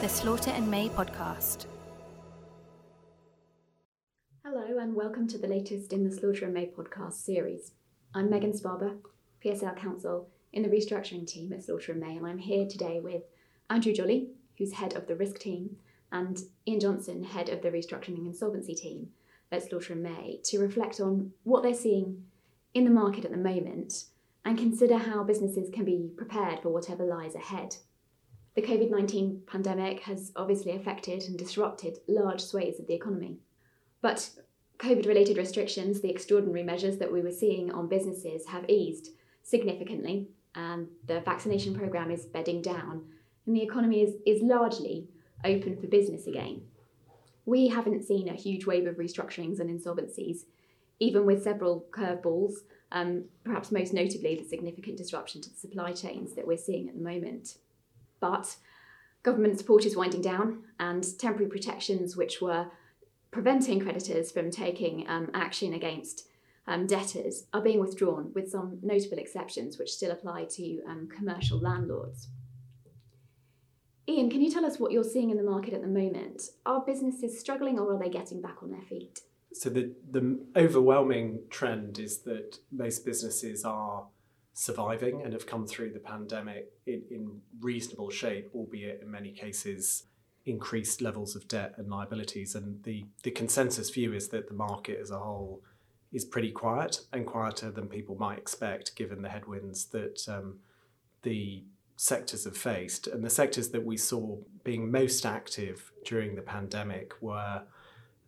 the Slaughter and May podcast. Hello, and welcome to the latest in the Slaughter and May podcast series. I'm Megan Sparber, PSL Counsel in the restructuring team at Slaughter and May, and I'm here today with Andrew Jolly, who's head of the risk team, and Ian Johnson, head of the restructuring and insolvency team at Slaughter and May, to reflect on what they're seeing in the market at the moment and consider how businesses can be prepared for whatever lies ahead. The COVID 19 pandemic has obviously affected and disrupted large swathes of the economy. But COVID related restrictions, the extraordinary measures that we were seeing on businesses, have eased significantly, and the vaccination programme is bedding down, and the economy is, is largely open for business again. We haven't seen a huge wave of restructurings and insolvencies, even with several curveballs, um, perhaps most notably the significant disruption to the supply chains that we're seeing at the moment. But government support is winding down, and temporary protections, which were preventing creditors from taking um, action against um, debtors, are being withdrawn, with some notable exceptions which still apply to um, commercial landlords. Ian, can you tell us what you're seeing in the market at the moment? Are businesses struggling or are they getting back on their feet? So the the overwhelming trend is that most businesses are surviving and have come through the pandemic in, in reasonable shape, albeit in many cases increased levels of debt and liabilities. And the, the consensus view is that the market as a whole is pretty quiet and quieter than people might expect given the headwinds that um, the sectors have faced. And the sectors that we saw being most active during the pandemic were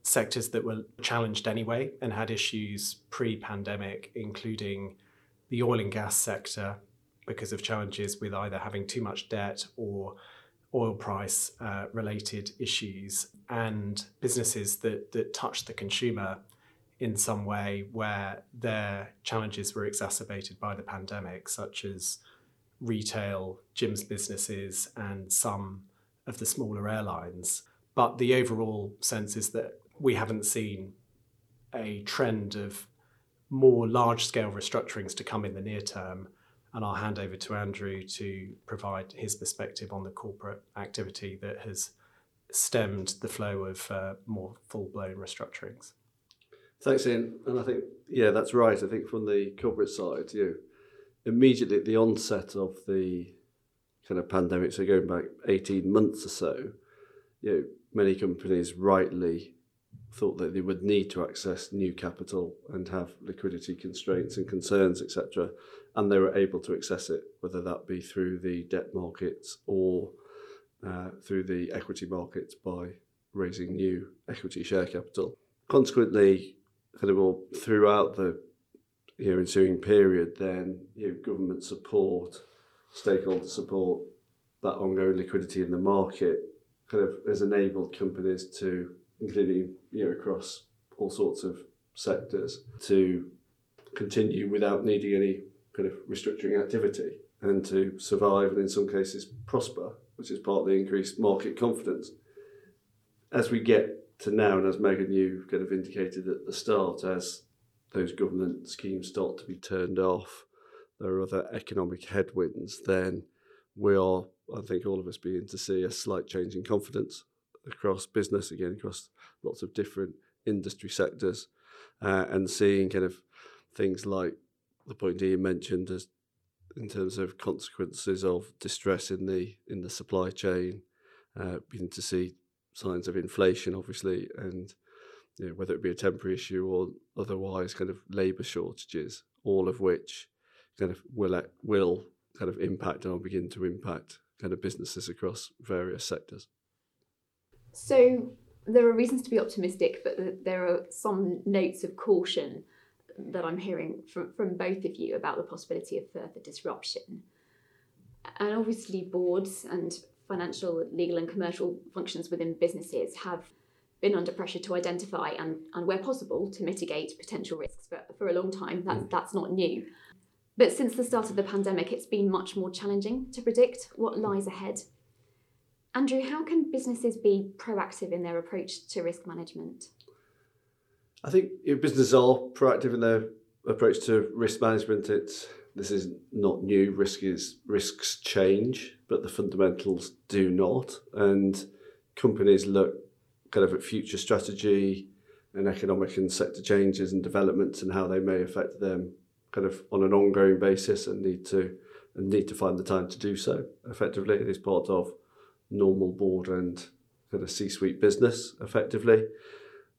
sectors that were challenged anyway and had issues pre pandemic, including the oil and gas sector because of challenges with either having too much debt or oil price uh, related issues and businesses that, that touch the consumer in some way where their challenges were exacerbated by the pandemic, such as retail, gyms businesses, and some of the smaller airlines. But the overall sense is that we haven't seen a trend of more large scale restructurings to come in the near term. And I'll hand over to Andrew to provide his perspective on the corporate activity that has stemmed the flow of uh, more full blown restructurings. Thanks, Ian. And I think, yeah, that's right. I think from the corporate side, you know, immediately at the onset of the kind of pandemic, so going back 18 months or so, you know, many companies rightly thought that they would need to access new capital and have liquidity constraints and concerns, etc. And they were able to access it, whether that be through the debt markets or uh, through the equity markets by raising new equity share capital. Consequently, kind of all throughout the you know, ensuing period, then you know, government support, stakeholder support, that ongoing liquidity in the market kind of has enabled companies to including you know across all sorts of sectors, to continue without needing any kind of restructuring activity and to survive and in some cases prosper, which is partly increased market confidence. As we get to now, and as Megan you kind of indicated at the start, as those government schemes start to be turned off, there are other economic headwinds, then we are, I think all of us beginning to see a slight change in confidence across business again, across lots of different industry sectors, uh, and seeing kind of things like the point Ian mentioned as in terms of consequences of distress in the in the supply chain, uh, beginning to see signs of inflation, obviously, and you know, whether it be a temporary issue or otherwise, kind of labour shortages, all of which kind of will will kind of impact and will begin to impact kind of businesses across various sectors. So there are reasons to be optimistic, but there are some notes of caution that I'm hearing from, from both of you about the possibility of further disruption. And obviously, boards and financial, legal, and commercial functions within businesses have been under pressure to identify and, and where possible, to mitigate potential risks for, for a long time. That's, mm. that's not new. But since the start of the pandemic, it's been much more challenging to predict what lies ahead Andrew, how can businesses be proactive in their approach to risk management? I think if businesses are proactive in their approach to risk management, it's this is not new. Risk is risks change, but the fundamentals do not. And companies look kind of at future strategy and economic and sector changes and developments and how they may affect them kind of on an ongoing basis and need to and need to find the time to do so effectively. It is part of normal board and kind of C-suite business effectively.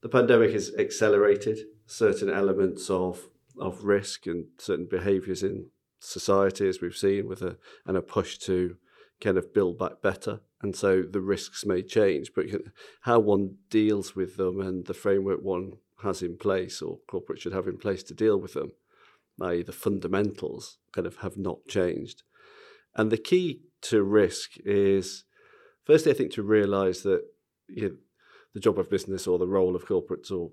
The pandemic has accelerated certain elements of of risk and certain behaviours in society, as we've seen, with a and a push to kind of build back better. And so the risks may change, but how one deals with them and the framework one has in place or corporate should have in place to deal with them, i.e., the fundamentals, kind of have not changed. And the key to risk is, firstly, I think to realise that you know, the job of business or the role of corporates or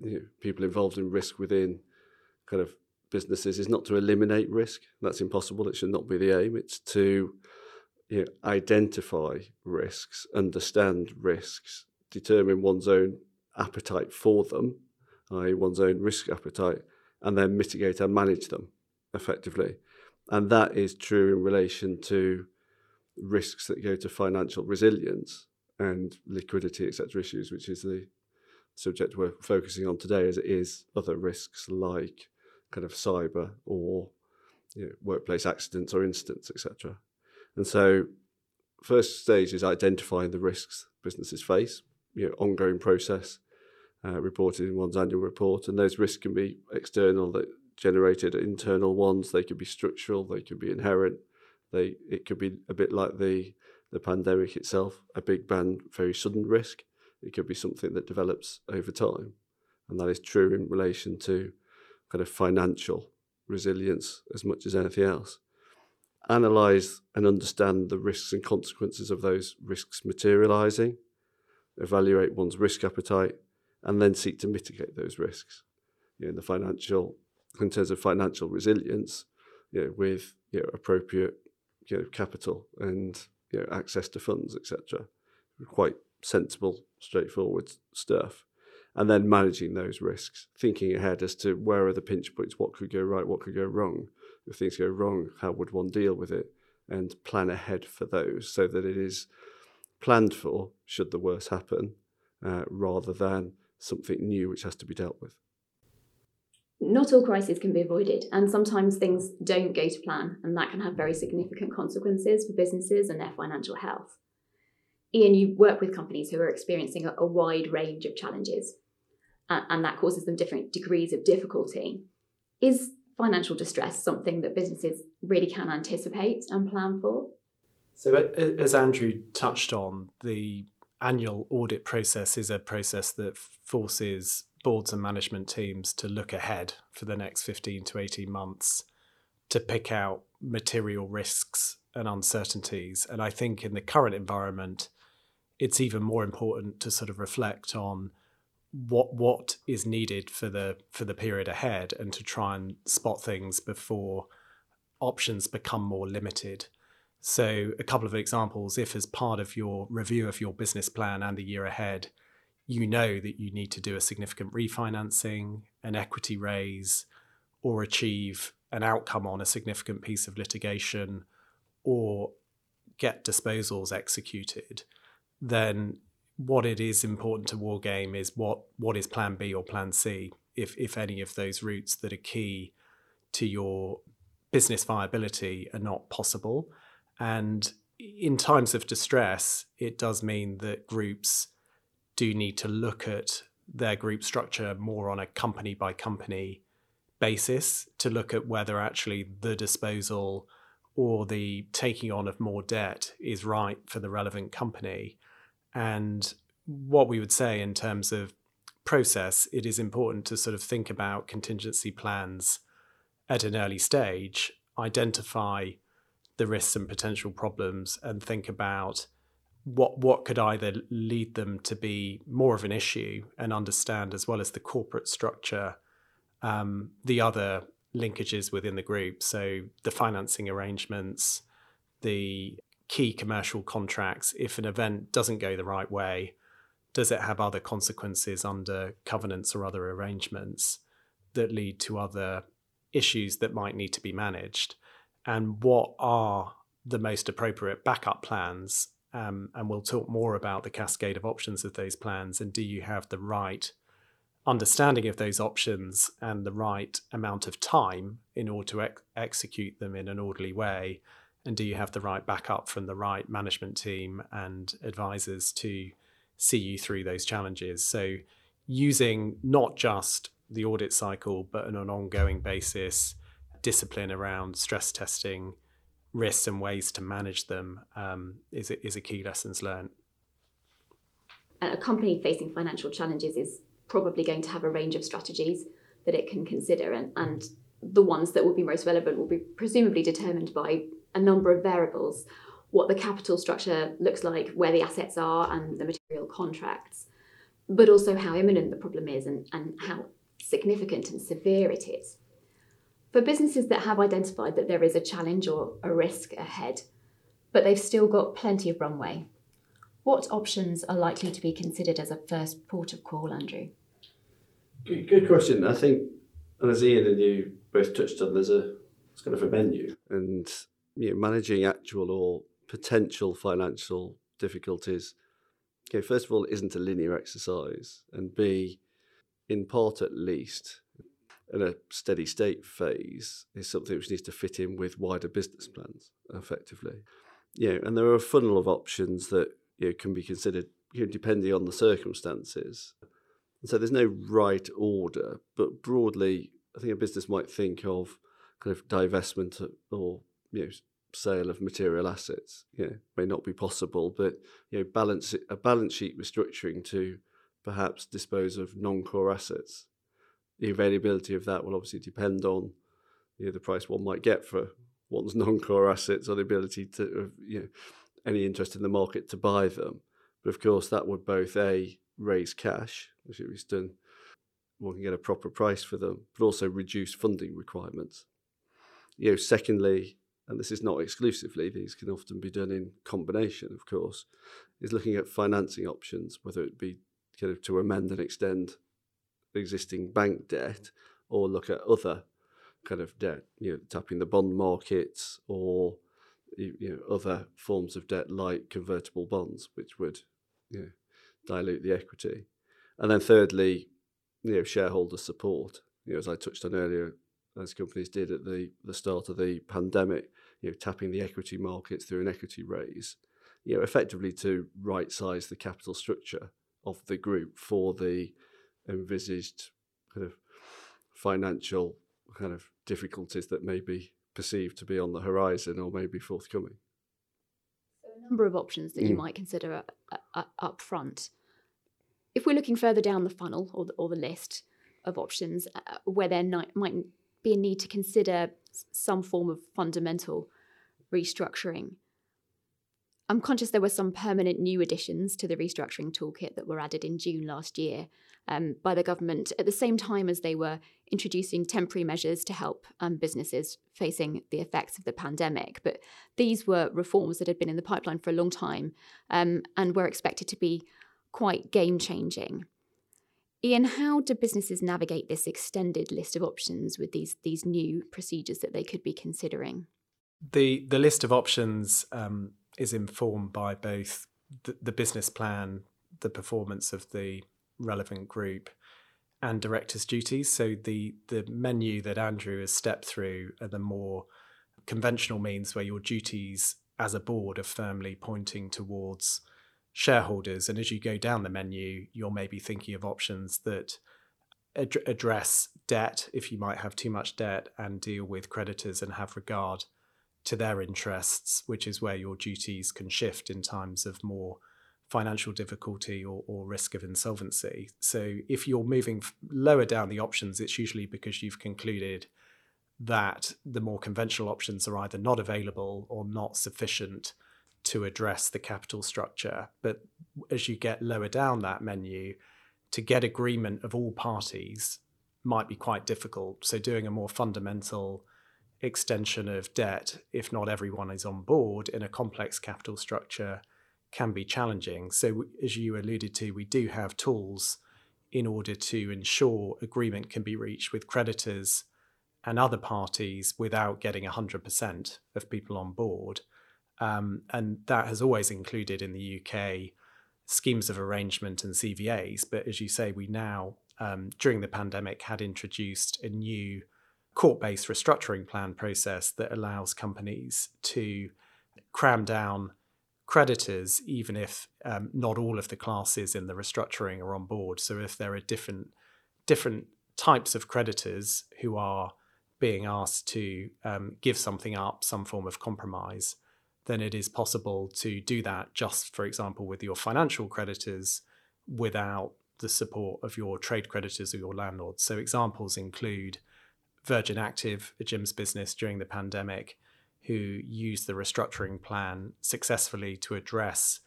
you know, people involved in risk within kind of businesses is not to eliminate risk. That's impossible. It should not be the aim. It's to you know, identify risks, understand risks, determine one's own appetite for them, i.e., one's own risk appetite, and then mitigate and manage them effectively. And that is true in relation to risks that go to financial resilience and liquidity, etc., issues, which is the subject we're focusing on today, as it is other risks like kind of cyber or you know, workplace accidents or incidents, etc. And so, first stage is identifying the risks businesses face, you know, ongoing process, uh, reported in one's annual report, and those risks can be external, that generated internal ones. They could be structural, they could be inherent. They it could be a bit like the the pandemic itself, a big bang, very sudden risk. It could be something that develops over time, and that is true in relation to kind of financial resilience as much as anything else. Analyze and understand the risks and consequences of those risks materializing, evaluate one's risk appetite, and then seek to mitigate those risks. You know, in the financial, in terms of financial resilience, you know, with you know, appropriate you know, capital and you know, access to funds, etc. Quite sensible, straightforward stuff and then managing those risks, thinking ahead as to where are the pinch points, what could go right, what could go wrong. If things go wrong, how would one deal with it? And plan ahead for those so that it is planned for should the worst happen, uh, rather than something new which has to be dealt with. Not all crises can be avoided, and sometimes things don't go to plan, and that can have very significant consequences for businesses and their financial health. Ian, you work with companies who are experiencing a, wide range of challenges, and that causes them different degrees of difficulty. Is financial distress something that businesses really can anticipate and plan for? So, as Andrew touched on, the annual audit process is a process that forces boards and management teams to look ahead for the next 15 to 18 months to pick out material risks and uncertainties. And I think in the current environment, it's even more important to sort of reflect on what what is needed for the for the period ahead and to try and spot things before options become more limited. So a couple of examples if as part of your review of your business plan and the year ahead you know that you need to do a significant refinancing, an equity raise or achieve an outcome on a significant piece of litigation or get disposals executed then what it is important to war game is what what is plan B or plan C if if any of those routes that are key to your business viability are not possible. And in times of distress it does mean that groups do need to look at their group structure more on a company by company basis to look at whether actually the disposal or the taking on of more debt is right for the relevant company. And what we would say in terms of process, it is important to sort of think about contingency plans at an early stage, identify the risks and potential problems, and think about what what could either lead them to be more of an issue and understand as well as the corporate structure um, the other linkages within the group so the financing arrangements the key commercial contracts, if an event doesn't go the right way, does it have other consequences under covenants or other arrangements that lead to other issues that might need to be managed and what are the most appropriate backup plans. Um, and we'll talk more about the cascade of options of those plans. And do you have the right understanding of those options and the right amount of time in order to ex- execute them in an orderly way? And do you have the right backup from the right management team and advisors to see you through those challenges? So, using not just the audit cycle, but on an ongoing basis, discipline around stress testing, risks, and ways to manage them um, is, a, is a key lessons learned. A company facing financial challenges is probably going to have a range of strategies that it can consider, and, and the ones that will be most relevant will be presumably determined by a number of variables what the capital structure looks like, where the assets are, and the material contracts, but also how imminent the problem is and, and how significant and severe it is. For businesses that have identified that there is a challenge or a risk ahead, but they've still got plenty of runway, what options are likely to be considered as a first port of call, Andrew? Good, good question. I think, as Ian and you both touched on, there's a it's kind of a menu, and you know, managing actual or potential financial difficulties. Okay, first of all, is isn't a linear exercise, and B, in part at least, in a steady state phase, is something which needs to fit in with wider business plans effectively. Yeah, and there are a funnel of options that you know, can be considered you know, depending on the circumstances. And so there's no right order, but broadly, I think a business might think of kind of divestment or you know sale of material assets. You know, may not be possible, but you know, balance a balance sheet restructuring to perhaps dispose of non-core assets. The availability of that will obviously depend on you know, the price one might get for one's non-core assets or the ability to uh, you know any interest in the market to buy them. But of course, that would both a raise cash, which is done, one can get a proper price for them, but also reduce funding requirements. You know, secondly, and this is not exclusively, these can often be done in combination, of course, is looking at financing options, whether it be kind of to amend and extend existing bank debt or look at other kind of debt, you know, tapping the bond markets or you know other forms of debt like convertible bonds, which would you know, dilute the equity. And then thirdly, you know, shareholder support. You know, as I touched on earlier, as companies did at the, the start of the pandemic, you know, tapping the equity markets through an equity raise, you know, effectively to right size the capital structure of the group for the envisaged kind of financial kind of difficulties that may be perceived to be on the horizon or may be forthcoming. So a number of options that mm. you might consider uh, uh, up front. If we're looking further down the funnel or the, or the list of options uh, where there might be a need to consider some form of fundamental restructuring, I'm conscious there were some permanent new additions to the restructuring toolkit that were added in June last year um, by the government at the same time as they were introducing temporary measures to help um, businesses facing the effects of the pandemic. But these were reforms that had been in the pipeline for a long time um, and were expected to be quite game changing. Ian, how do businesses navigate this extended list of options with these these new procedures that they could be considering? The the list of options um, is informed by both the, the business plan, the performance of the relevant group, and directors' duties. So the the menu that Andrew has stepped through are the more conventional means where your duties as a board are firmly pointing towards shareholders. And as you go down the menu, you're maybe thinking of options that ad- address debt if you might have too much debt and deal with creditors and have regard to their interests, which is where your duties can shift in times of more financial difficulty or, or risk of insolvency. So if you're moving lower down the options, it's usually because you've concluded that the more conventional options are either not available or not sufficient to address the capital structure. But as you get lower down that menu, to get agreement of all parties might be quite difficult. So doing a more fundamental extension of debt, if not everyone is on board in a complex capital structure, can be challenging. So, as you alluded to, we do have tools in order to ensure agreement can be reached with creditors and other parties without getting 100% of people on board. Um, and that has always included in the UK schemes of arrangement and CVAs. But as you say, we now, um, during the pandemic, had introduced a new court based restructuring plan process that allows companies to cram down creditors, even if um, not all of the classes in the restructuring are on board. So if there are different different types of creditors who are being asked to um, give something up, some form of compromise, then it is possible to do that just, for example, with your financial creditors without the support of your trade creditors or your landlords. So examples include Virgin Active, a gym's business during the pandemic, who used the restructuring plan successfully to address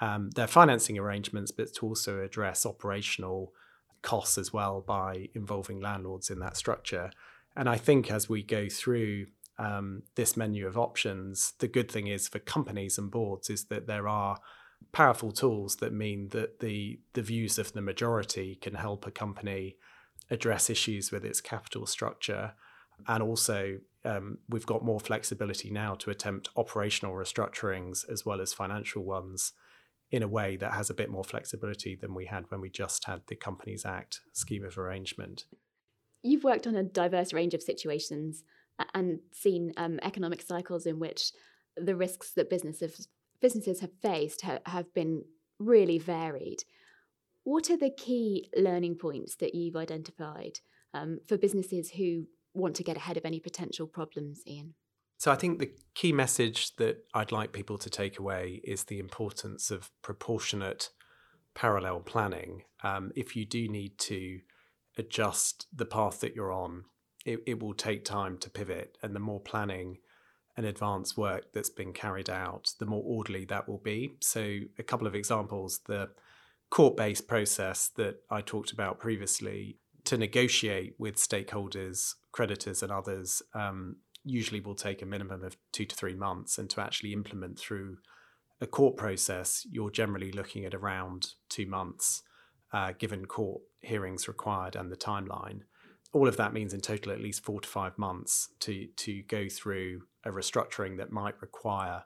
um, their financing arrangements, but to also address operational costs as well by involving landlords in that structure. And I think as we go through um, this menu of options, the good thing is for companies and boards is that there are powerful tools that mean that the the views of the majority can help a company address issues with its capital structure, and also um, we've got more flexibility now to attempt operational restructurings as well as financial ones in a way that has a bit more flexibility than we had when we just had the Companies Act scheme of arrangement. You've worked on a diverse range of situations and seen um, economic cycles in which the risks that businesses businesses have faced ha- have been really varied. What are the key learning points that you've identified um, for businesses who want to get ahead of any potential problems, Ian? So I think the key message that I'd like people to take away is the importance of proportionate parallel planning. Um, if you do need to adjust the path that you're on, it, it will take time to pivot. And the more planning and advanced work that's been carried out, the more orderly that will be. So, a couple of examples the court based process that I talked about previously to negotiate with stakeholders, creditors, and others um, usually will take a minimum of two to three months. And to actually implement through a court process, you're generally looking at around two months, uh, given court hearings required and the timeline all of that means in total at least four to five months to to go through a restructuring that might require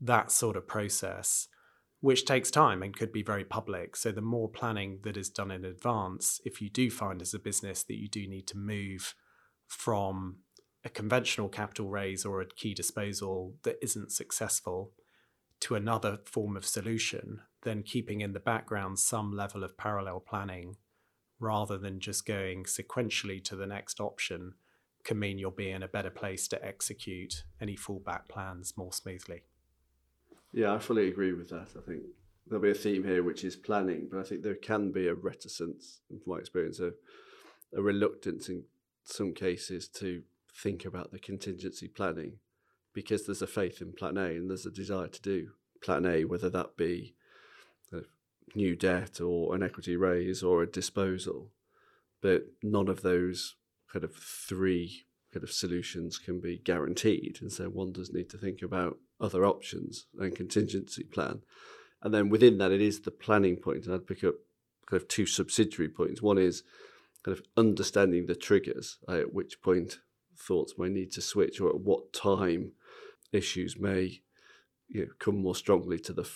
that sort of process, which takes time and could be very public. So the more planning that is done in advance, if you do find as a business that you do need to move from a conventional capital raise or a key disposal that isn't successful to another form of solution, then keeping in the background some level of parallel planning rather than just going sequentially to the next option can mean you'll be in a better place to execute any fallback plans more smoothly. Yeah, I fully agree with that. I think there'll be a theme here which is planning, but I think there can be a reticence, from my experience, a, a reluctance in some cases to think about the contingency planning because there's a faith in plan A and there's a desire to do plan A, whether that be new debt or an equity raise or a disposal. But none of those kind of three kind of solutions can be guaranteed. And so one does need to think about other options and contingency plan. And then within that, it is the planning point. And I'd pick up kind of two subsidiary points. One is kind of understanding the triggers, uh, at which point thoughts may need to switch or at what time issues may you know, come more strongly to the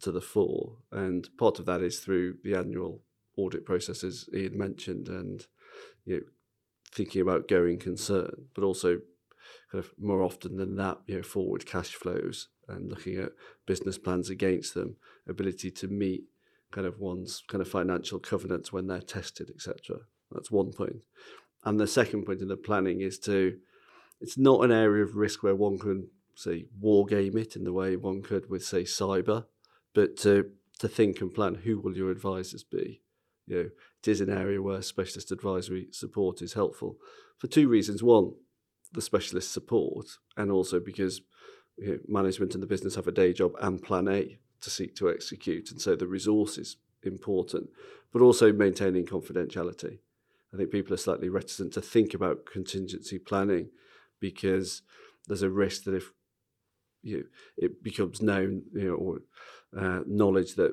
to the fore. And part of that is through the annual audit processes Ian mentioned and you know, thinking about going concern, but also kind of more often than that, you know, forward cash flows and looking at business plans against them, ability to meet kind of one's kind of financial covenants when they're tested, etc. That's one point. And the second point in the planning is to it's not an area of risk where one can say war game it in the way one could with say cyber but to to think and plan who will your advisors be. You know, it is an area where specialist advisory support is helpful for two reasons. One, the specialist support, and also because you know, management and the business have a day job and plan A to seek to execute, and so the resource is important, but also maintaining confidentiality. I think people are slightly reticent to think about contingency planning because there's a risk that if you know, it becomes known, you know, or uh, knowledge that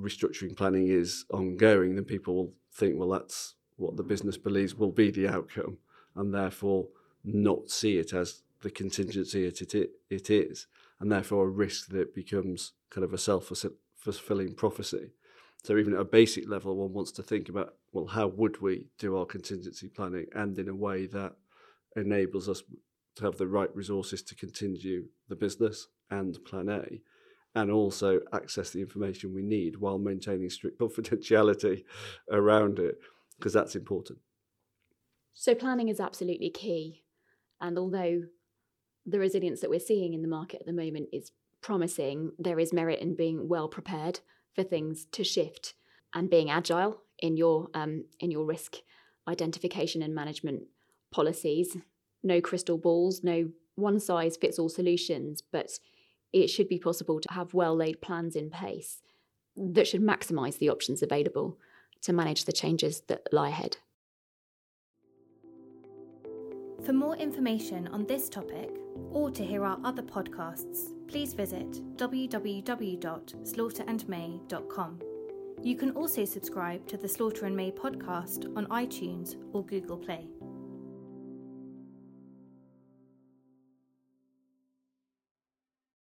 restructuring planning is ongoing, then people will think, well, that's what the business believes will be the outcome, and therefore not see it as the contingency it, it, it is, and therefore a risk that becomes kind of a self fulfilling prophecy. So even at a basic level, one wants to think about well, how would we do our contingency planning, and in a way that enables us to have the right resources to continue the business and Plan A, and also access the information we need while maintaining strict confidentiality around it, because that's important. So planning is absolutely key, and although the resilience that we're seeing in the market at the moment is promising, there is merit in being well prepared for things to shift and being agile in your um, in your risk identification and management policies. No crystal balls, no one size fits all solutions, but it should be possible to have well laid plans in place that should maximise the options available to manage the changes that lie ahead. For more information on this topic or to hear our other podcasts, please visit www.slaughterandmay.com. You can also subscribe to the Slaughter and May podcast on iTunes or Google Play.